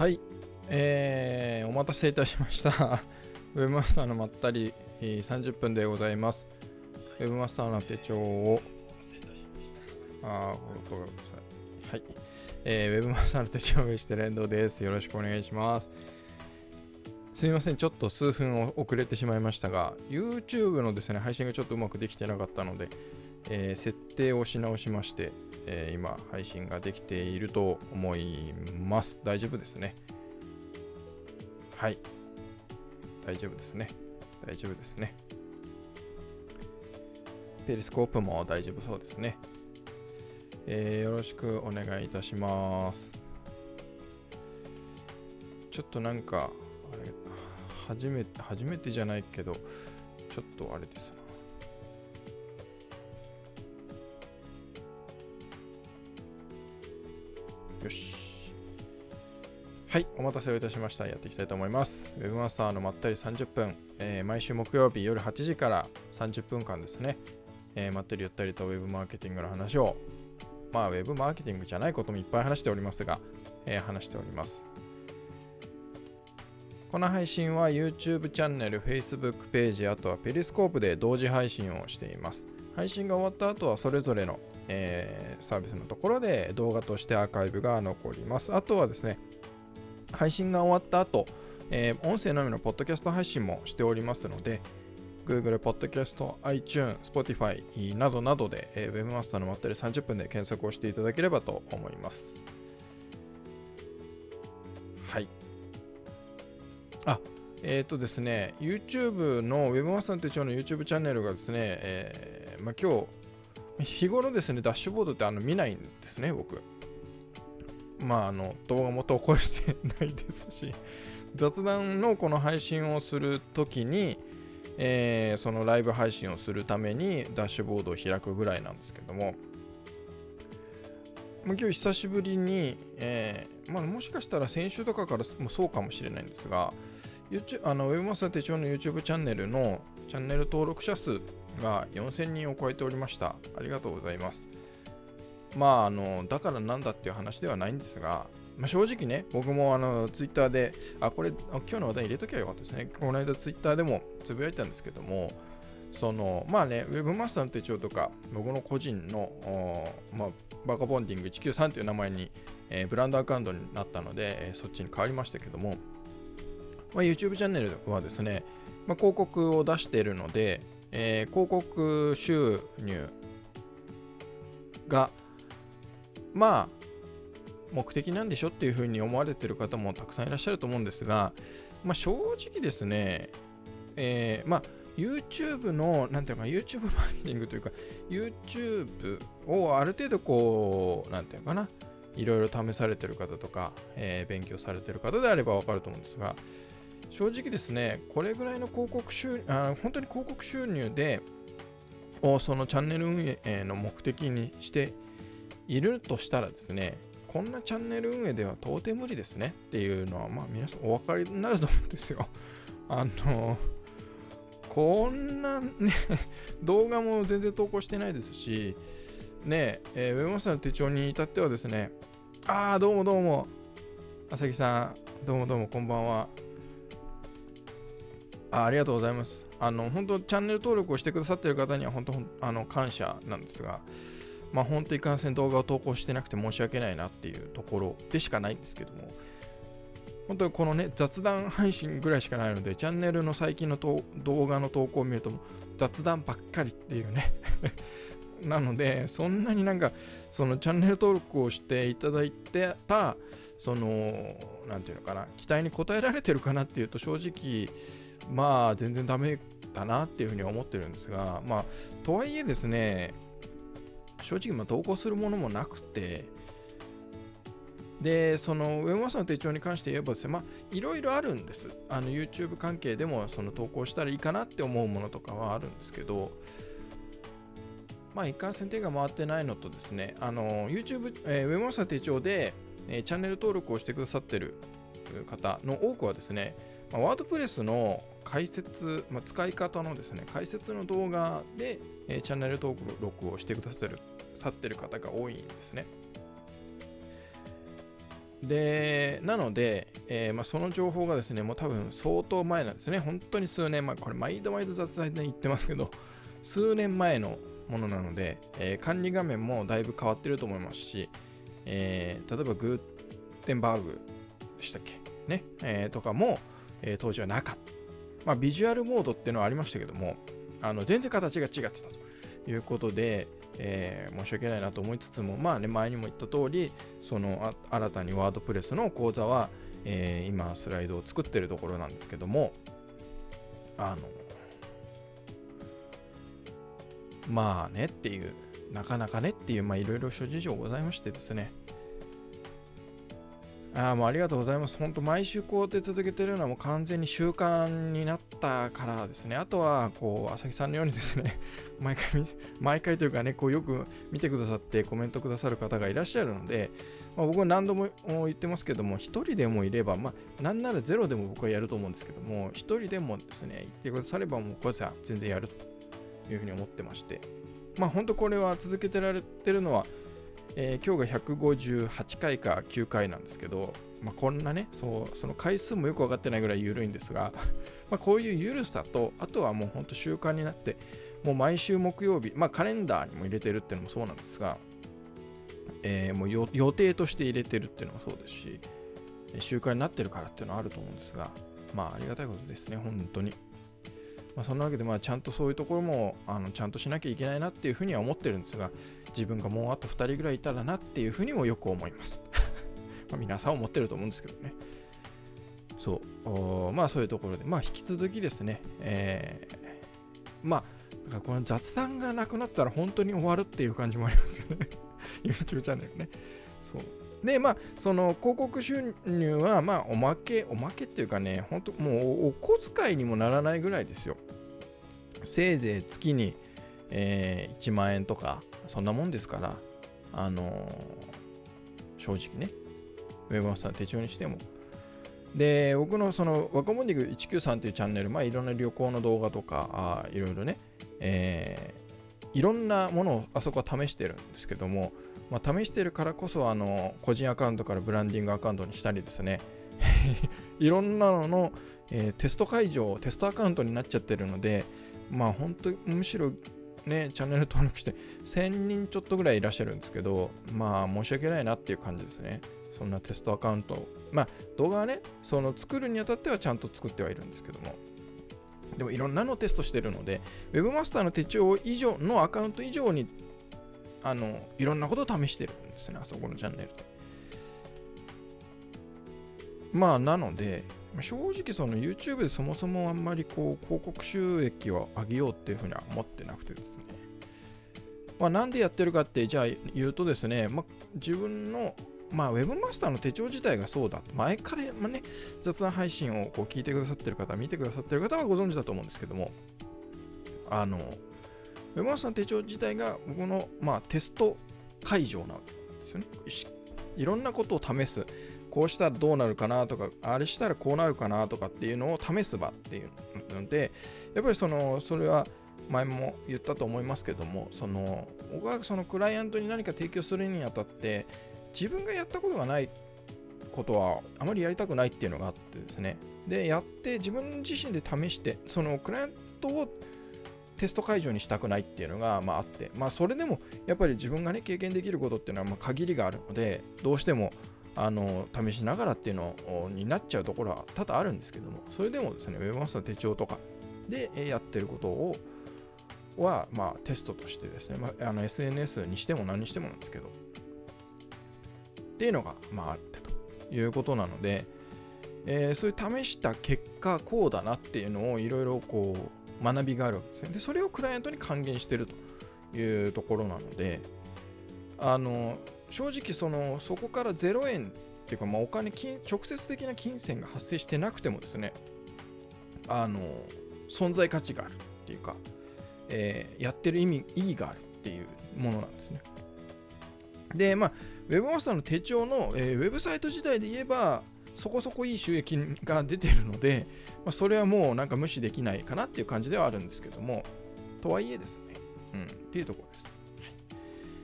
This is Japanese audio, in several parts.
はい、えー、お待たせいたしました。ウェブマスターのまったりえー30分でございます。ウェブマスターの手帳を、あー、ごめんなさい。はい、えー、ウェブマスターの手帳を用意して連動です。よろしくお願いします。すみません、ちょっと数分遅れてしまいましたが、YouTube のですね、配信がちょっとうまくできてなかったので、えー設定をし直しまして、えー今、配信ができていると思います。大丈夫ですね。はい。大丈夫ですね。大丈夫ですね。ペリスコープも大丈夫そうですね。えーよろしくお願いいたします。ちょっとなんか、あれ、初めて、初めてじゃないけど、ちょっとあれですな。よし。はい、お待たせをいたしました。やっていきたいと思います。ウェブマスターのまったり30分、えー毎週木曜日夜8時から30分間ですね、えーまったりゆったりとウェブマーケティングの話を、まあ、ウェブマーケティングじゃないこともいっぱい話しておりますが、えー話しております。この配信は YouTube チャンネル、Facebook ページ、あとはペリスコープで同時配信をしています。配信が終わった後はそれぞれの、えーサービスのところで動画としてアーカイブが残ります。あとはですね、配信が終わった後、えー音声のみのポッドキャスト配信もしておりますので、Google Podcast、iTunes、Spotify などなどで、えー、Webmaster のまったり30分で検索をしていただければと思います。はい。あ、えっ、とですね、YouTube の Webmaster の手帳の YouTube チャンネルがですね、えーまあ、今日、日頃ですね、ダッシュボードってあの見ないんですね、僕。まあ、あの、動画も投稿してないですし、雑談のこの配信をするときに、えーそのライブ配信をするためにダッシュボードを開くぐらいなんですけども、今日久しぶりに、えーまあ、もしかしたら先週とかからもそうかもしれないんですが、YouTube あのウェブマスター手帳の YouTube チャンネルのチャンネル登録者数が4000人を超えておりました。ありがとうございます。まあ、あの、だからなんだっていう話ではないんですが、まあ、正直ね、僕もあの、ツイッターで、あ、これ、今日の話題入れときゃよかったですね。この間ツイッターでもつぶやいたんですけども、その、まあね、ウェブマスターの手帳とか、僕の個人の、まあ、バカボンディング193という名前に、えーブランドアカウントになったので、えーそっちに変わりましたけども、まあ、YouTube チャンネルはですね、まあ、広告を出しているので、えー広告収入が、まあ、目的なんでしょっていうふうに思われてる方もたくさんいらっしゃると思うんですが、まあ、正直ですね、えーまあ、YouTube の、なんていうか、YouTube マーケティングというか、YouTube をある程度こう、なんていうかな、いろいろ試されてる方とか、えー勉強されてる方であればわかると思うんですが、正直ですね、これぐらいの広告収あ本当に広告収入で、をそのチャンネル運営の目的にしているとしたらですね、こんなチャンネル運営では到底無理ですねっていうのは、まあ皆さんお分かりになると思うんですよ。あの、こんなね、動画も全然投稿してないですし、ねえ、えーウェブマスターの手帳に至ってはですね、ああ、どうもどうも、朝木さん、どうもどうも、こんばんは。ありがとうございます。あの、本当チャンネル登録をしてくださってる方には本当、あの感謝なんですが、まあ、本当に感染動画を投稿してなくて申し訳ないなっていうところでしかないんですけども、本当にこのね、雑談配信ぐらいしかないので、チャンネルの最近の動画の投稿を見ると、雑談ばっかりっていうね。なので、そんなになんか、そのチャンネル登録をしていただいてた、その、なんていうのかな、期待に応えられてるかなっていうと、正直、まあ、全然ダメだなっていうふうに思ってるんですが、まあ、とはいえですね、正直、まあ、投稿するものもなくて、で、その、ウェブマスターの手帳に関して言えばですね、まあ、いろいろあるんです。あの、YouTube 関係でも、その、投稿したらいいかなって思うものとかはあるんですけど、まあ、一貫性手が回ってないのとですね、あの、YouTube、えー、ウェブマスター手帳で、えーチャンネル登録をしてくださってる方の多くはですね、まあ、ワードプレスの解説、まあ、使い方のですね、解説の動画で、えーチャンネル登録をしてくださるさってる方が多いんですね。で、なので、えー、まあ、その情報がですね、もう多分相当前なんですね。本当に数年前、これ毎度毎度雑談で言ってますけど、数年前のものなので、えー、管理画面もだいぶ変わってると思いますし、えー、例えばグーテンバーグでしたっけ？ね、えー、とかも、え当時はなかった。まあ、ビジュアルモードっていうのはありましたけども、あの全然形が違ってたということで、えー、申し訳ないなと思いつつも、まあね、前にも言った通り、その新たにワードプレスの講座は、えー、今スライドを作ってるところなんですけども、あの、まあねっていう、なかなかねっていう、まあいろいろ諸事情ございましてですね、あもうありがとうございます。本当、毎週こうやって続けてるのはもう完全に習慣になったからですね。あとは、こう、朝日さんのようにですね、毎回、毎回というかね、こうよく見てくださってコメントくださる方がいらっしゃるので、まあ、僕は何度も言ってますけども、1人でもいれば、まあ、なんならゼロでも僕はやると思うんですけども、1人でもですね、言ってくだされば、もう僕は全然やるというふうに思ってまして、まあ、本当これは続けてられてるのは、えー、今日が158回か9回なんですけど、まあ、こんなねそうその回数もよく分かってないぐらい緩いんですが まこういう緩さとあとはもうほんと習慣になってもう毎週木曜日、まあ、カレンダーにも入れてるっていうのもそうなんですが、えー、もう予定として入れてるっていうのもそうですし習慣になってるからっていうのはあると思うんですがまあありがたいことですね本当に。まあ、そんなわけで、まあ、ちゃんとそういうところもあのちゃんとしなきゃいけないなっていうふうには思ってるんですが、自分がもうあと2人ぐらいいたらなっていうふうにもよく思います。ま皆さん思ってると思うんですけどね。そう、まあそういうところで、まあ引き続きですね、えー、まあ、だからこの雑談がなくなったら本当に終わるっていう感じもありますよね。YouTube チャンネルね。そう。で、まあ、その広告収入は、まあ、おまけ、おまけっていうかね、本当もうお小遣いにもならないぐらいですよ。せいぜい月に、えー、1万円とか、そんなもんですから、あのー、正直ね、ウェブマスター手帳にしても。で、僕のその、若者ディグ193っていうチャンネル、まあ、いろんな旅行の動画とか、あいろいろね、えー、いろんなものをあそこは試してるんですけども、まあ、試してるからこそ、あの、個人アカウントからブランディングアカウントにしたりですね、いろんなのの、えー、テスト会場、テストアカウントになっちゃってるので、まあ本当むしろね、チャンネル登録して1000人ちょっとぐらいいらっしゃるんですけど、まあ申し訳ないなっていう感じですね。そんなテストアカウント。まあ動画はね、その作るにあたってはちゃんと作ってはいるんですけども。でもいろんなのテストしてるので、Webmaster の手帳以上のアカウント以上にあのいろんなことを試してるんですね、あそこのチャンネル。まあなので、正直その YouTube でそもそもあんまりこう広告収益を上げようっていうふうには思ってなくてですね。まあなんでやってるかってじゃあ言うとですね、まあ、自分のまあ、ウェブマスターの手帳自体がそうだと、前から、まあね、雑談配信をこう聞いてくださってる方、見てくださってる方はご存知だと思うんですけども、あの、ウェブマスター手帳自体が僕の、まあ、テスト会場なんですよね。いろんなことを試す。こうしたらどうなるかなとか、あれしたらこうなるかなとかっていうのを試す場っていうので、やっぱりその、それは前も言ったと思いますけども、その、僕はそのクライアントに何か提供するにあたって、自分がやったことがないことはあまりやりたくないっていうのがあってですね。で、やって自分自身で試して、そのクライアントをテスト会場にしたくないっていうのが、まあ、あって、まあ、それでもやっぱり自分がね、経験できることっていうのはま限りがあるので、どうしてもあの試しながらっていうのになっちゃうところは多々あるんですけども、それでもですね、Webmaster の手帳とかでやってることを、は、まあ、テストとしてですね、まあ、あの SNS にしても何にしてもなんですけど、っていうのが、まあ、あってということなので、えー、そういう試した結果、こうだなっていうのをいろいろこう学びがあるわけですね。で、それをクライアントに還元してるというところなので、あの、正直そのそこから0円っていうか、まあ、お金金直接的な金銭が発生してなくてもですねあの存在価値があるっていうか、えー、やってる意味意義があるっていうものなんですねでまあ Webmaster の手帳の、えー、ウェブサイト自体で言えばそこそこいい収益が出てるので、まあ、それはもうなんか無視できないかなっていう感じではあるんですけどもとはいえですねうんっていうところです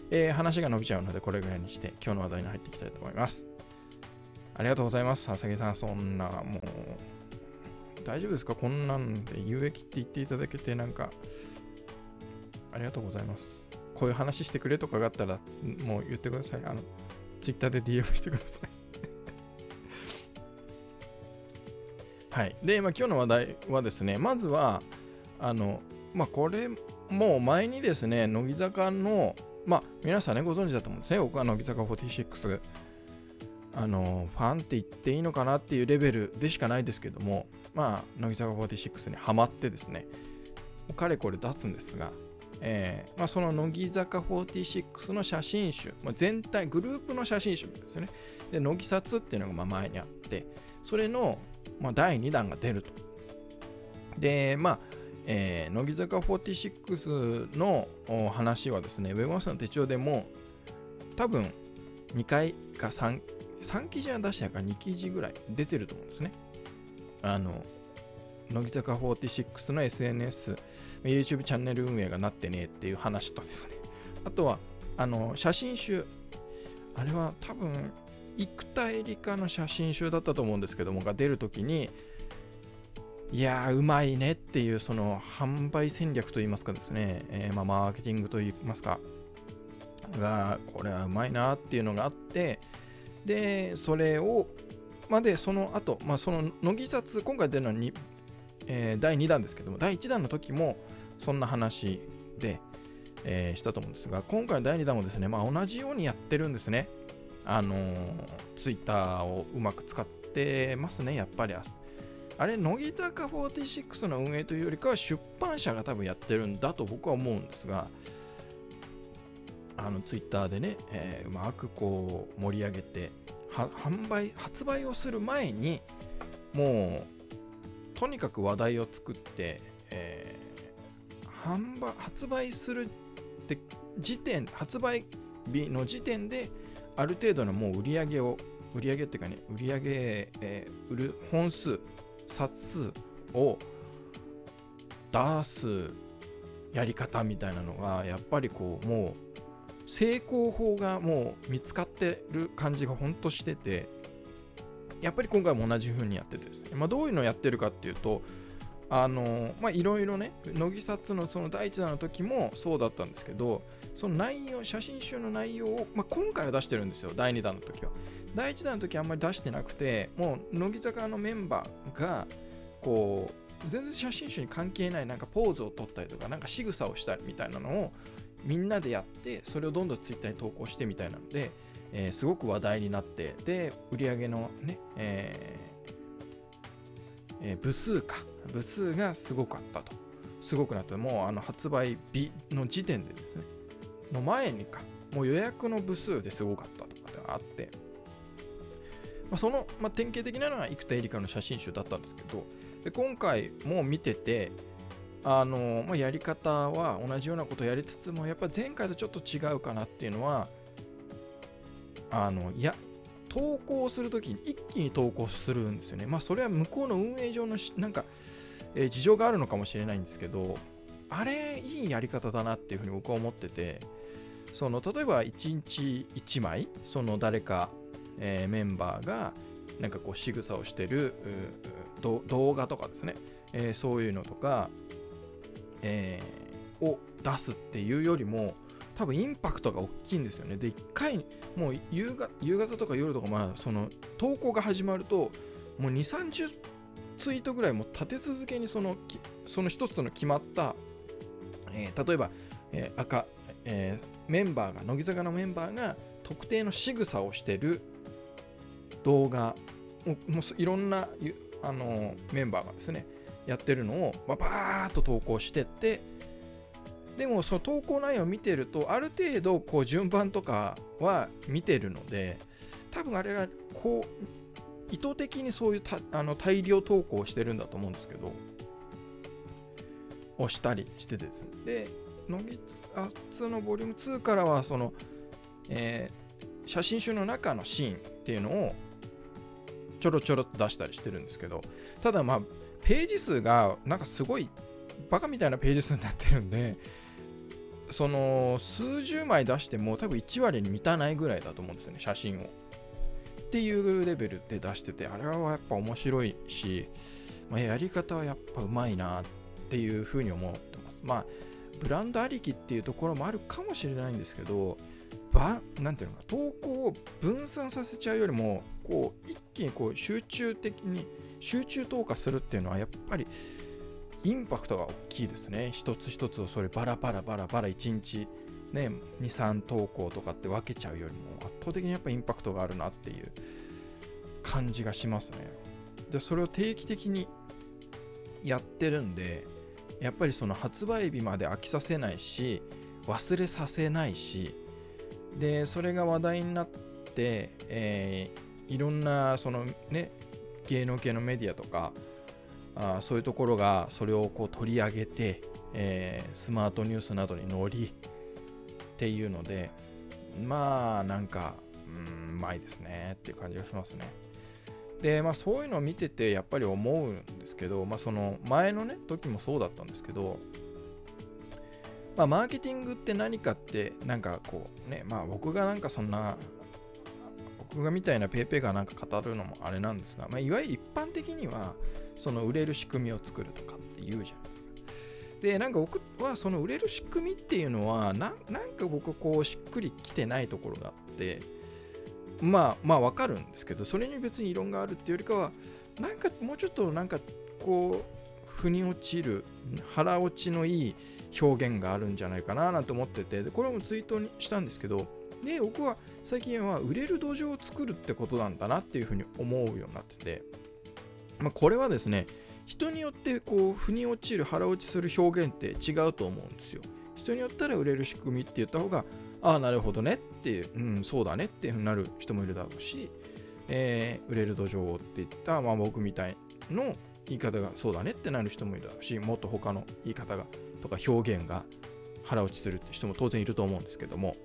えー、話が伸びちゃうのでこれぐらいにして今日の話題に入っていきたいと思います。ありがとうございます、浅木さん。そんな、もう、大丈夫ですか？こんなんで有益って言っていただけて、なんか、ありがとうございます。こういう話してくれとかがあったら、もう言ってください。あの、Twitter で DM してくださいはい。で、まあ、今日の話題はですね、まずは、あの、まあ、これ、もう前にですね、乃木坂の、まあ、皆さんね、ご存知だと思うんですね。僕は乃木坂46、あの、ファンって言っていいのかなっていうレベルでしかないですけども、まあ、乃木坂46にハマってですね、かれこれ出すんですが、えーまあ、その乃木坂46の写真集、まあ、全体、グループの写真集ですよね。で、乃木撮っていうのがまあ前にあって、それの、まあ、第2弾が出ると。で、まあ、えー、乃木坂46の話はですね、ウェブマスの手帳でも多分2回か3、3記事は出してないから2記事ぐらい出てると思うんですね。あの、乃木坂46の SNS、YouTube チャンネル運営がなってねっていう話とですね、あとは、あの、写真集、あれは多分、生田絵梨花の写真集だったと思うんですけども、が出るときに、いやー、うまいねっていう、その販売戦略といいますかですね、えー、まあ、マーケティングといいますか、が、これはうまいなっていうのがあって、で、それを、まで、その後、まあ、その乃木札、今回出るのはにえー、第2弾ですけども、第1弾の時もそんな話で、えー、したと思うんですが、今回の第2弾もですね、まあ、同じようにやってるんですね。あのー、ツイッターをうまく使ってますね、やっぱり。あれ、乃木坂46の運営というよりかは出版社が多分やってるんだと僕は思うんですが、あのツイッターでね、えー、うまくこう盛り上げて、販売、発売をする前に、もうとにかく話題を作って、えー、販売発売するって時点発売日の時点である程度のもう売り上げを売り上げっていうかね売り上げ、えー、売る本数冊数を出すやり方みたいなのがやっぱりこうもう成功法がもう見つかってる感じがほんとしててやっぱり今回も同じ風にやっててですね、まあ、どういうのをやってるかっていうと、あのまあいろいろね、乃木撮のその第1弾の時もそうだったんですけど、その内容、写真集の内容を、まあ、今回は出してるんですよ、第2弾の時は。第1弾の時はあんまり出してなくて、もう乃木坂のメンバーが、こう、全然写真集に関係ないなんかポーズを取ったりとか、なんか仕草をしたりみたいなのをみんなでやって、それをどんどん Twitter に投稿してみたいなので、えー、すごく話題になって、で、売り上げのね、えーえー、部数か、部数がすごかったと。すごくなった。もうあの発売日の時点でですね、の前にか、もう予約の部数ですごかったとかってあって、まあ、その、まあ、典型的なのは生田絵梨花の写真集だったんですけど、で今回も見てて、あのまあ、やり方は同じようなことをやりつつも、やっぱ前回とちょっと違うかなっていうのは、あのや投稿するときに一気に投稿するんですよね。まあそれは向こうの運営上のなんか、えー、事情があるのかもしれないんですけど、あれいいやり方だなっていうふうに僕は思ってて、その例えば1日1枚、その誰か、えー、メンバーがなんかこう仕草をしてる動画とかですね、えー、そういうのとか、えー、を出すっていうよりも、多分インパクトが大きいんですよね。で、1回、もう夕方とか夜とか、まあ、その投稿が始まると、もう2、30ツイートぐらいも立て続けにそのその一つの決まった、えー、例えば、えー、赤、えー、メンバーが、乃木坂のメンバーが特定の仕草をしてる動画もういろんなあのメンバーがですね、やってるのをババーッと投稿してって、でもその投稿内容を見てるとある程度こう順番とかは見てるので多分あれがこう意図的にそういうあの大量投稿をしてるんだと思うんですけど押したりしてです。ねで乃木ツのボリューム2からはその、えー、写真集の中のシーンっていうのをちょろちょろと出したりしてるんですけどただまあページ数がなんかすごいバカみたいなページ数になってるんでその数十枚出しても多分1割に満たないぐらいだと思うんですよね、写真を。っていうレベルで出しててあれはやっぱ面白いし、まあ、やり方はやっぱうまいなっていうふうに思ってますまあブランドありきっていうところもあるかもしれないんですけどばなんていうのか投稿を分散させちゃうよりもこう一気にこう集中的に集中投下するっていうのはやっぱりインパクトが大きいですね。一つ一つをそれバラバラバラバラ1日ね23投稿とかって分けちゃうよりも圧倒的にやっぱインパクトがあるなっていう感じがしますね。でそれを定期的にやってるんでやっぱりその発売日まで飽きさせないし忘れさせないしでそれが話題になって、えー、いろんなそのね芸能系のメディアとかあそういうところがそれをこう取り上げて、えー、スマートニュースなどに載りっていうのでまあなんかうんうまいですねっていう感じがしますね。でまあそういうのを見ててやっぱり思うんですけどまあその前のね時もそうだったんですけどまあ、マーケティングって何かって、なんかこうね、まあ僕がなんかそんな、僕がみたいな PayPay がなんか語るのもあれなんですが、まあ、いわゆる一般的には、その売れる仕組みを作るとかって言うじゃないですか。で、なんか僕はその売れる仕組みっていうのは、なんか僕こうしっくりきてないところがあって、まあまあわかるんですけど、それに別に異論があるっていうよりかは、なんかもうちょっとなんかこう、腑に落ちる、腹落ちのいい、表現があるんじゃないかななんて思っててでこれもツイートにしたんですけどで僕は最近は売れる土壌を作るってことなんだなっていうふうに思うようになってて、まあ、これはですね人によってこう腑に落ちる腹落ちする表現って違うと思うんですよ。人によったら売れる仕組みって言った方がああなるほどねっていう、うん、そうだねっていうふうになる人もいるだろうし、えー、売れる土壌って言った、まあ、僕みたいの言い方がそうだねってなる人もいるだろうしもっと他の言い方がとか表現が腹落ちするって人も当然いると思うんですけども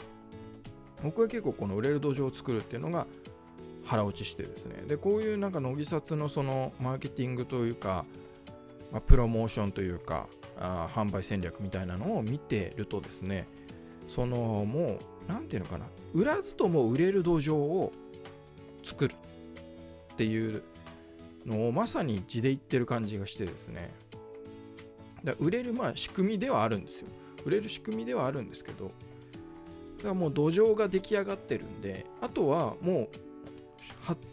僕は結構この売れる土壌を作るっていうのが腹落ちしてですねでこういうなんか乃木札のそのマーケティングというか、まあ、プロモーションというかあ販売戦略みたいなのを見てるとですねそのもう何て言うのかな売らずとも売れる土壌を作るっていうのをまさに字で言ってる感じがしてですねだ売れるまあ仕組みではあるんですよ。売れる仕組みではあるんですけど、からもう土壌が出来上がってるんで、あとはもう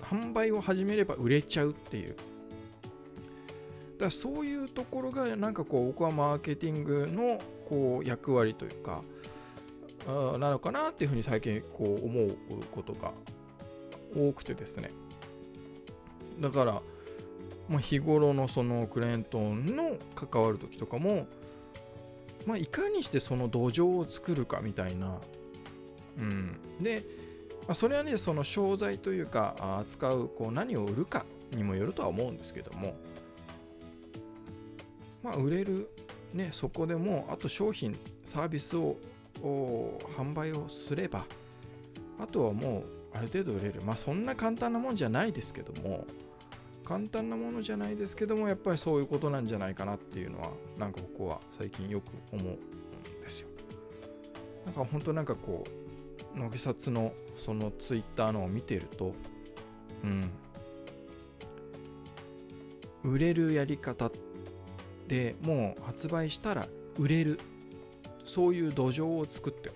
販売を始めれば売れちゃうっていう。だからそういうところがなんかこう僕はマーケティングのこう役割というか、なのかなっていうふうに最近こう思うことが多くてですね。だから、ま、日頃のそのクレントンの関わる時とかも、まあ、いかにしてその土壌を作るかみたいな、うん、で、まあ、それはねその商材というか扱うこう何を売るかにもよるとは思うんですけどもまあ売れるねそこでもあと商品サービスを販売をすればあとはもうある程度売れる。まあそんな簡単なもんじゃないですけども簡単なものじゃないですけどもやっぱりそういうことなんじゃないかなっていうのはなんか僕は最近よく思うんですよ。なんか本当なんかこう乃木札のそのツイッターのを見てるとうん。売れるやり方でもう発売したら売れる。そういう土壌を作って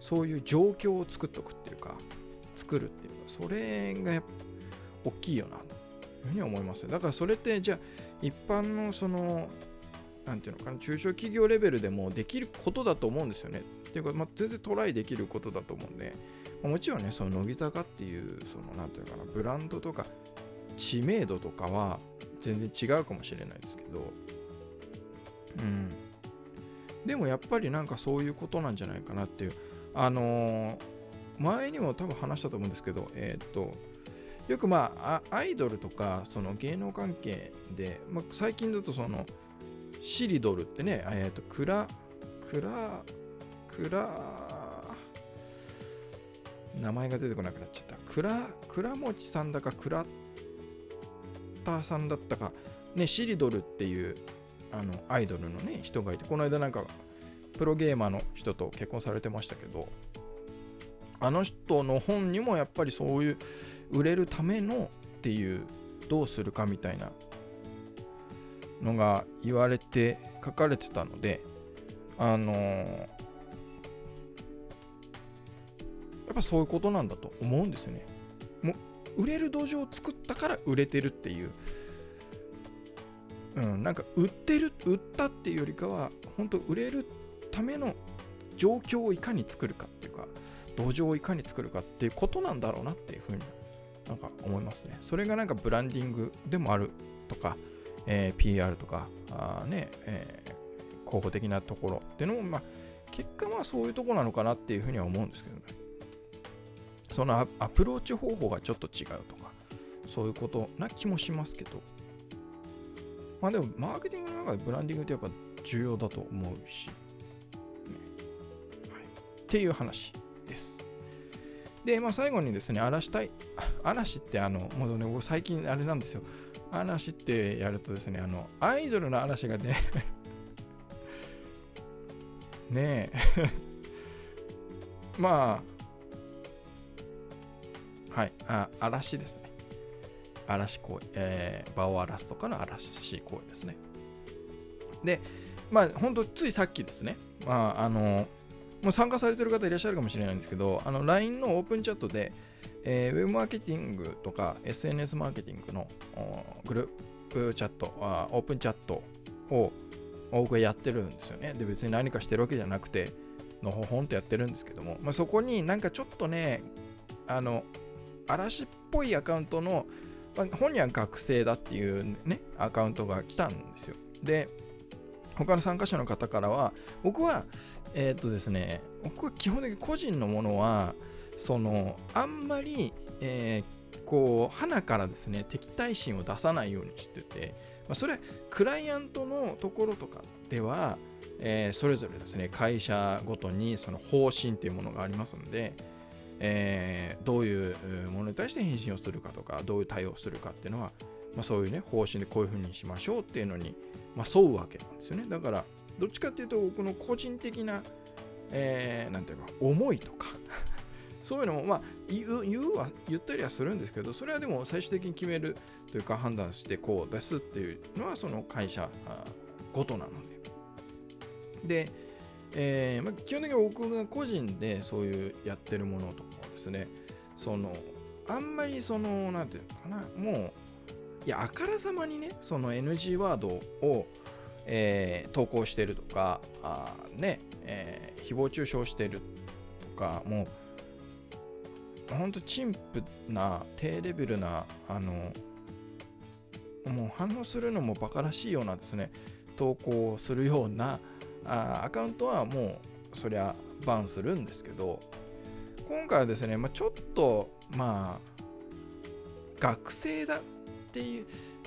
そういう状況を作っておくっていうか作るっていうかそれが大きいよなというふうに思います。だからそれってじゃあ一般のそのなんていうのかな中小企業レベルでもできることだと思うんですよね。っていうか、まあ、全然トライできることだと思うんで、まあ、もちろんね、その乃木坂っていう、そのなんていうのかな、ブランドとか知名度とかは全然違うかもしれないですけど、うん。でもやっぱりなんかそういうことなんじゃないかなっていう、あのー、前にも多分話したと思うんですけど、えっ、と、よくまあアイドルとかその芸能関係で、まあ、最近だとそのシリドルってね、えっ、ー、とクラクラクラ名前が出てこなくなっちゃった。クラクラモチさんだかクラッターさんだったか。ねシリドルっていうあのアイドルのね人がいてこの間なんかプロゲーマーの人と結婚されてましたけどあの人の本にもやっぱりそういう売れるためのっていうどうするかみたいなのが言われて書かれてたのであのー、やっぱそういうことなんだと思うんですよね。もう売れる土壌を作ったから売れてるっていう。うん、なんか売ってる売ったっていうよりかは本当売れるための状況をいかに作るかっていうか土壌をいかに作るかっていうことなんだろうなっていうふうになんか思いますね。それがなんかブランディングでもあるとか、えー、PR とかあね、えー、候補的なところっていうのも、まあ、結果はそういうとこなのかなっていうふうには思うんですけどねそのアプローチ方法がちょっと違うとかそういうことな気もしますけどまあでも、マーケティングの中でブランディングってやっぱ重要だと思うし、ねはい、っていう話です。で、まあ最後にですね、嵐対、嵐ってあの、もうね、最近あれなんですよ。嵐ってやるとですね、あの、アイドルの嵐がね ねえ まあ、はい、あ、嵐ですね。嵐公園、えー、場を荒らすとかの嵐公園ですね。で、まあ、本当ついさっきですね、まあ、あの、もう参加されてる方いらっしゃるかもしれないんですけど、あの、LINE のオープンチャットで、えー、ウェブマーケティングとか SNS マーケティングのグループチャット、オープンチャットを僕はやってるんですよね。で、別に何かしてるわけじゃなくて、のほほんとやってるんですけども、まあ、そこになんかちょっとね、あの、嵐っぽいアカウントのまあ、本人は学生だっていうね、アカウントが来たんですよ。で、他の参加者の方からは、僕は、えー、っとですね、僕は基本的に個人のものは、その、あんまり、えー、こう、花からですね、敵対心を出さないようにしてて、まあ、それ、クライアントのところとかでは、えー、それぞれですね、会社ごとにその方針っていうものがありますので、えー、どういうものに対して返信をするかとか、どういう対応をするかっていうのは、まあ、そういうね、方針でこういうふうにしましょうっていうのに、まあ、沿うわけなんですよね。だから、どっちかっていうと、僕の個人的な、えー、ていうか、思いとかそういうのも、まあ、言う言うは言ったりはするんですけど、それはでも最終的に決めるというか、判断してこうですっていうのは、その会社ごとなので。で、えーまあ、基本的に僕が個人でそういうやってるものとかですねそのあんまりそのなんていうのかなもういやあからさまにねその NG ワードを、えー、投稿してるとかあね、えー、誹謗中傷してるとかもうほんと陳腐な低レベルなあのもう反応するのもバカらしいようなですね投稿をするようなあアカウントはもうそりゃバンするんですけど今回はですね、まあ、ちょっとまあ学生だっていう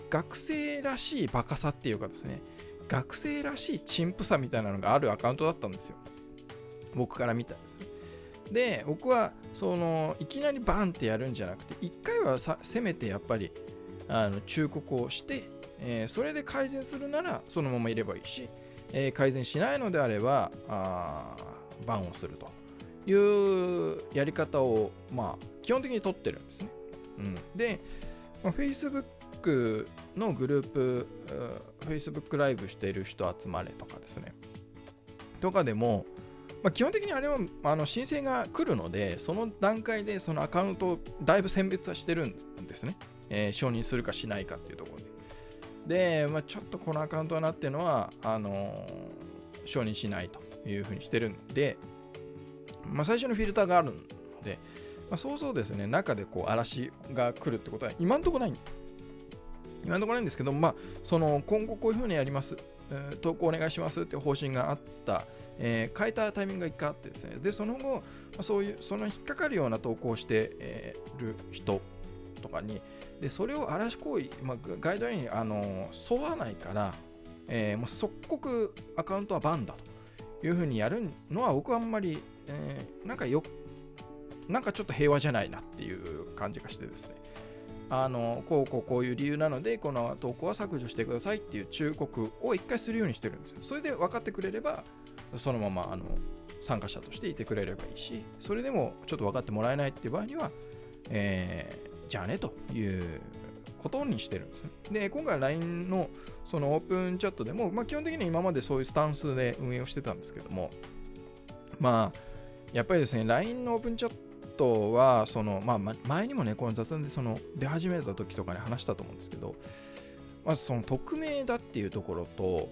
学生らしいバカさっていうかですね学生らしい陳腐さみたいなのがあるアカウントだったんですよ。僕から見たんですね。で僕はそのいきなりバンってやるんじゃなくて一回はせめてやっぱりあの忠告をして、えー、それで改善するならそのままいればいいしえー、改善しないのであればあバンをするというやり方を、まあ、基本的に取ってるんですね。うん、で、まあ、Facebook のグループ、Facebook ライブしている人集まれとかですね。とかでも、まあ、基本的にあれはあの申請が来るので、その段階でそのアカウントをだいぶ選別はしてるんですね。えー、承認するかしないかっていうところで。で、まあ、ちょっとこのアカウントはなっていうのは、あのー、承認しないというふうにしてるんで、まあ、最初のフィルターがあるので、まあ、そうそうですね、中でこう嵐が来るってことは今んとこないんです。今んとこないんですけど、まあ、その今後こういうふうにやります、投稿お願いしますって方針があった、えー、変えたタイミングが1回あってですね、で、その後、そういう、その引っかかるような投稿をしてい、る人とかに、でそれを嵐行為、まあ、ガイドラインにあの沿わないから、えー、もう即刻アカウントはバンだというふうにやるのは僕はあんまり、えー、なんかよなんかちょっと平和じゃないなっていう感じがしてですね。あのこうこうこういう理由なのでこの投稿は削除してくださいっていう忠告を一回するようにしてるんですよ。それで分かってくれればそのままあの参加者としていてくれればいいしそれでもちょっと分かってもらえないっていう場合には、えーじゃあねということにしてるんですね。で、今回 LINE のそのオープンチャットでも、まあ、基本的に今までそういうスタンスで運営をしてたんですけども、まあ、やっぱりですね、LINE のオープンチャットは、その、まあ、前にもね、この雑談でその出始めた時とかに話したと思うんですけど、まずその匿名だっていうところと、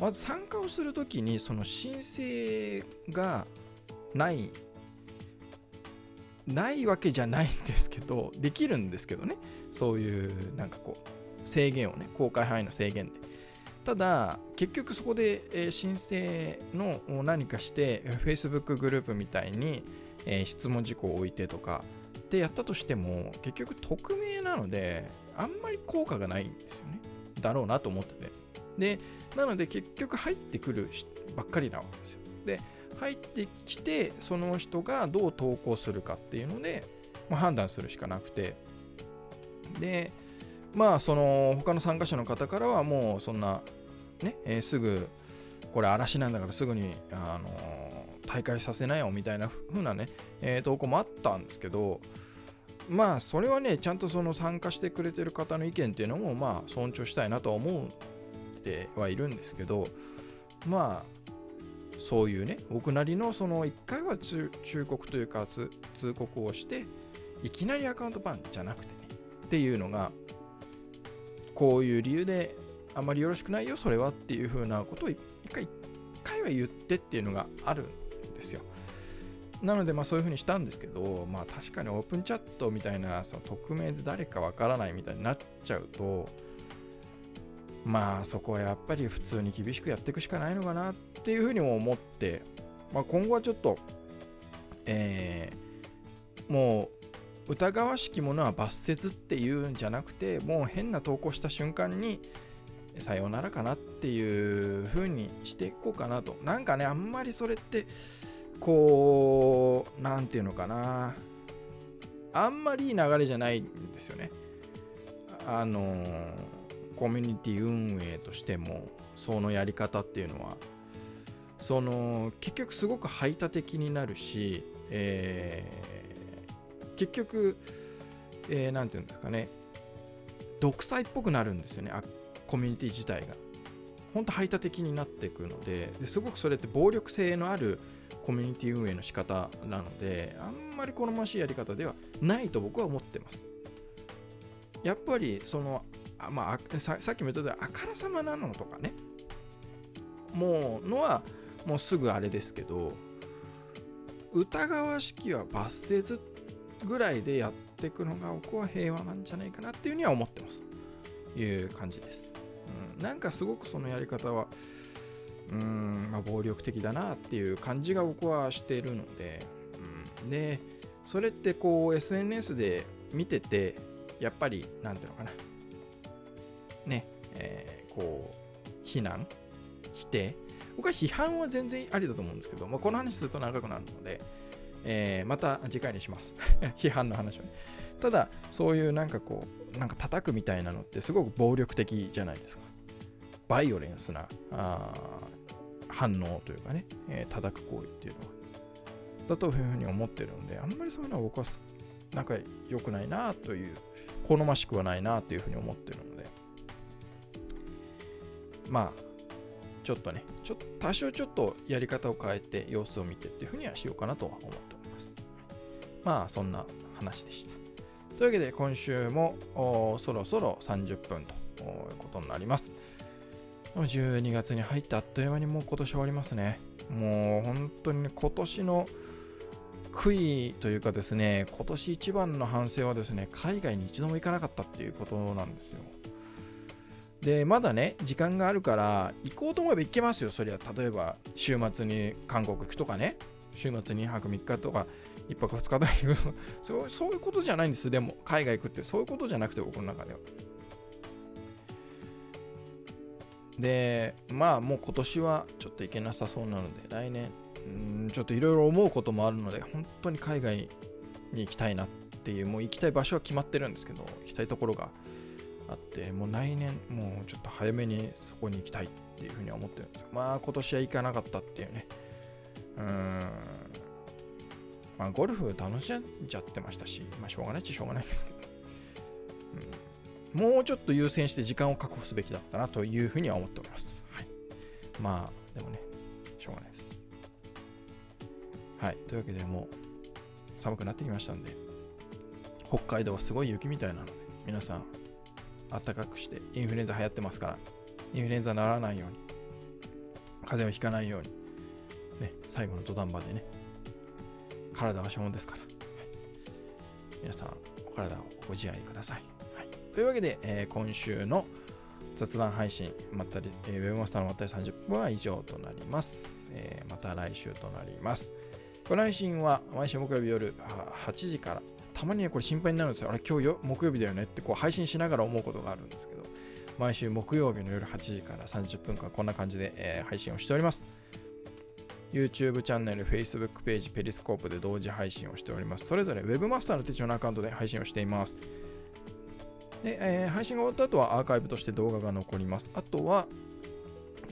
まず参加をするときにその申請がないないわけじゃないんですけど できるんですけどね。そういうなんかこう制限をね公開範囲の制限で。ただ結局そこで、申請の何かして Facebook グループみたいに、質問事項を置いてとかってやったとしても結局匿名なのであんまり効果がないんですよね。だろうなと思ってて。でなので結局入ってくるばっかりなわけですよ。で入ってきてその人がどう投稿するかっていうので、まあ、判断するしかなくて。でまあその他の参加者の方からはもうそんなね、えー、すぐこれ嵐なんだからすぐに、あのー、大会させなよみたいな風なね、えー、投稿もあったんですけどまあそれはねちゃんとその参加してくれてる方の意見っていうのもまあ尊重したいなとは思てはいるんですけどまあそういうね僕なりのその1回は忠告というか通告をしていきなりアカウントバンじゃなくてねっていうのがこういう理由であまりよろしくないよそれはっていうふうなことを一回一回は言ってっていうのがあるんですよ。なのでまあそういうふうにしたんですけどまあ確かにオープンチャットみたいなその匿名で誰かわからないみたいになっちゃうとまあそこはやっぱり普通に厳しくやっていくしかないのかなっていうふうにも思って、まあ、今後はちょっと、えー、もう疑わしきものは罰せずっていうんじゃなくてもう変な投稿した瞬間にさようならかなっていう風にしていこうかなと。なんかねあんまりそれってこう何て言うのかな。あんまりいい流れじゃないんですよね。あのーコミュニティ運営としてもそのやり方っていうのはその結局すごく排他的になるし、えー、結局何、えー、て言うんですかね独裁っぽくなるんですよねあコミュニティ自体が。本当排他的になっていくのでですごくそれって暴力性のあるコミュニティ運営の仕方なのであんまり好ましいやり方ではないと僕は思ってます。やっぱりそのあまあささっきも言ったようにあからさまなのとかね。もうのはもうすぐあれですけど疑わしきは罰せずぐらいでやっていくのが僕は平和なんじゃないかなっていうには思ってます。という感じです、うん、なんかすごくそのやり方はうん、まあ、暴力的だなっていう感じが僕はしてるので、うん、でそれってこう SNS で見ててやっぱり何ていうのかな。ね、えー、こう、非難、否定。僕は批判は全然ありだと思うんですけど、まあ、この話すると長くなるので、えー、また次回にします。批判の話をね。ただ、そういうなんかこう、なんか叩くみたいなのってすごく暴力的じゃないですか。バイオレンスなあ反応というかね、えー、叩く行為っていうのは。だというふうに思ってるので、あんまりそういうのは僕はなんか良くないなという、好ましくはないなというふうに思ってるので、まあ、ちょっとね、ちょっと多少ちょっとやり方を変えて様子を見てっていうふうにはしようかなとは思っております。まあ、そんな話でした。というわけで、今週もそろそろ30分ということになります。12月に入ってあっという間にもう今年終わりますね。もう本当に、ね、今年の悔いというかですね、今年一番の反省はですね、海外に一度も行かなかったっていうことなんですよ。でまだね時間があるから行こうと思えば行けますよ。そりゃ例えば週末に韓国行くとかね。週末に2泊3日とか1泊2日とか行く。そうそういうことじゃないんです。でも海外行くってそういうことじゃなくて僕の中では。でまあもう今年はちょっと行けなさそうなので来年んちょっといろいろ思うこともあるので本当に海外に行きたいなっていうもう行きたい場所は決まってるんですけど行きたいところが。あってもう来年もうちょっと早めにそこに行きたいっていうふうには思ってるんですよ。まあ今年は行かなかったっていうね。うん。まあゴルフ楽しんじゃってましたしまあしょうがないっちゃしょうがないですけど。うん、もうちょっと優先して時間を確保すべきだったなというふうには思っております。はい、まあ、でもね、しょうがないです。はい、というわけでもう寒くなってきましたんで、北海道はすごい雪みたいなので、皆さん、暖かくして、インフルエンザ流行ってますから、インフルエンザならないように、風邪をひかないように、ね、最後の土壇場でね、体は資本ですから、はい、皆さん、お体をご自愛ください。はい、というわけで、えー、今週の雑談配信、まったり、えー、ウェブマスターのまったり30分は以上となります。えー、また来週となります。この配信は毎週木曜日夜8時から、たまにね、これ心配になるんですよ。あれ、今日よ木曜日だよねってこう配信しながら思うことがあるんですけど、毎週木曜日の夜8時から30分間こんな感じで、えー、配信をしております。YouTube チャンネル、Facebook ページ、ペリスコープで同時配信をしております。それぞれ Webmaster の手帳のアカウントで配信をしています。で、えー、配信が終わった後はアーカイブとして動画が残ります。あとは、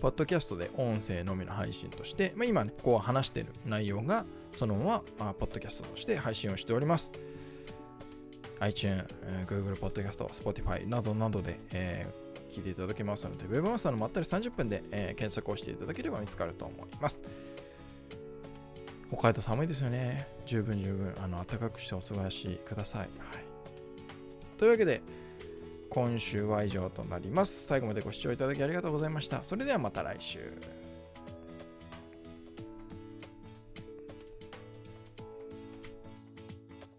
ポッドキャストで音声のみの配信として、まあ、今ね、こう話している内容がそのまま、あ、ポッドキャストとして配信をしております。iTunes、Google Podcast、Spotify などなどで、えー、聞いていただけますので、Webmaster のまったり30分で、えー、検索をしていただければ見つかると思います。北海道寒いですよね。十分十分、あの暖かくしてお過ごしください。はい、というわけで、今週は以上となります。最後までご視聴いただきありがとうございました。それではまた来週。